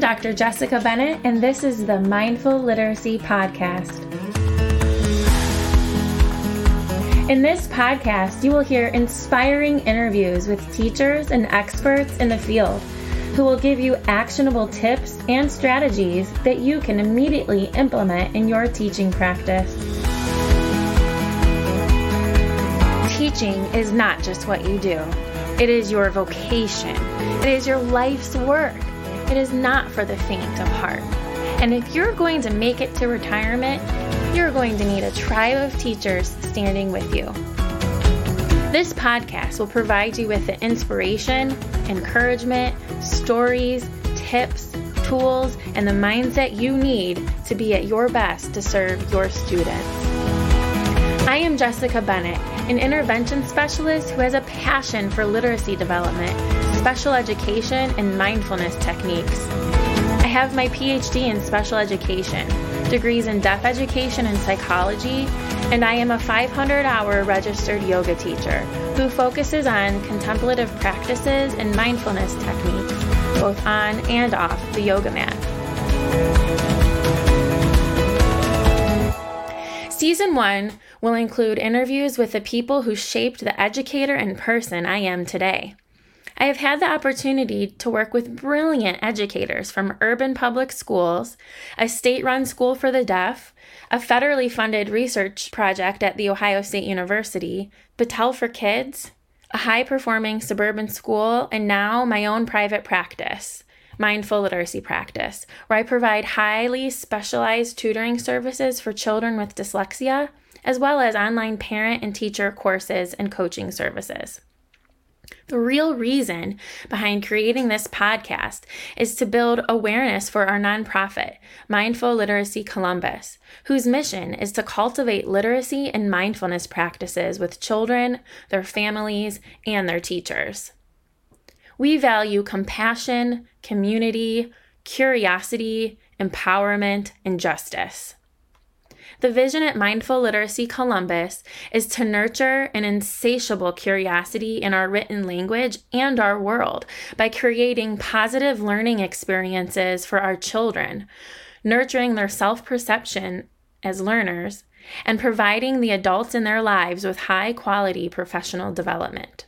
Dr. Jessica Bennett, and this is the Mindful Literacy Podcast. In this podcast, you will hear inspiring interviews with teachers and experts in the field who will give you actionable tips and strategies that you can immediately implement in your teaching practice. Teaching is not just what you do, it is your vocation, it is your life's work. It is not for the faint of heart. And if you're going to make it to retirement, you're going to need a tribe of teachers standing with you. This podcast will provide you with the inspiration, encouragement, stories, tips, tools, and the mindset you need to be at your best to serve your students. I am Jessica Bennett, an intervention specialist who has a passion for literacy development, special education, and mindfulness techniques. I have my PhD in special education, degrees in deaf education and psychology, and I am a 500 hour registered yoga teacher who focuses on contemplative practices and mindfulness techniques, both on and off the yoga mat. Season 1 will include interviews with the people who shaped the educator and person I am today. I have had the opportunity to work with brilliant educators from urban public schools, a state run school for the deaf, a federally funded research project at The Ohio State University, Battelle for Kids, a high performing suburban school, and now my own private practice, Mindful Literacy Practice, where I provide highly specialized tutoring services for children with dyslexia, as well as online parent and teacher courses and coaching services. The real reason behind creating this podcast is to build awareness for our nonprofit, Mindful Literacy Columbus, whose mission is to cultivate literacy and mindfulness practices with children, their families, and their teachers. We value compassion, community, curiosity, empowerment, and justice. The vision at Mindful Literacy Columbus is to nurture an insatiable curiosity in our written language and our world by creating positive learning experiences for our children, nurturing their self perception as learners, and providing the adults in their lives with high quality professional development.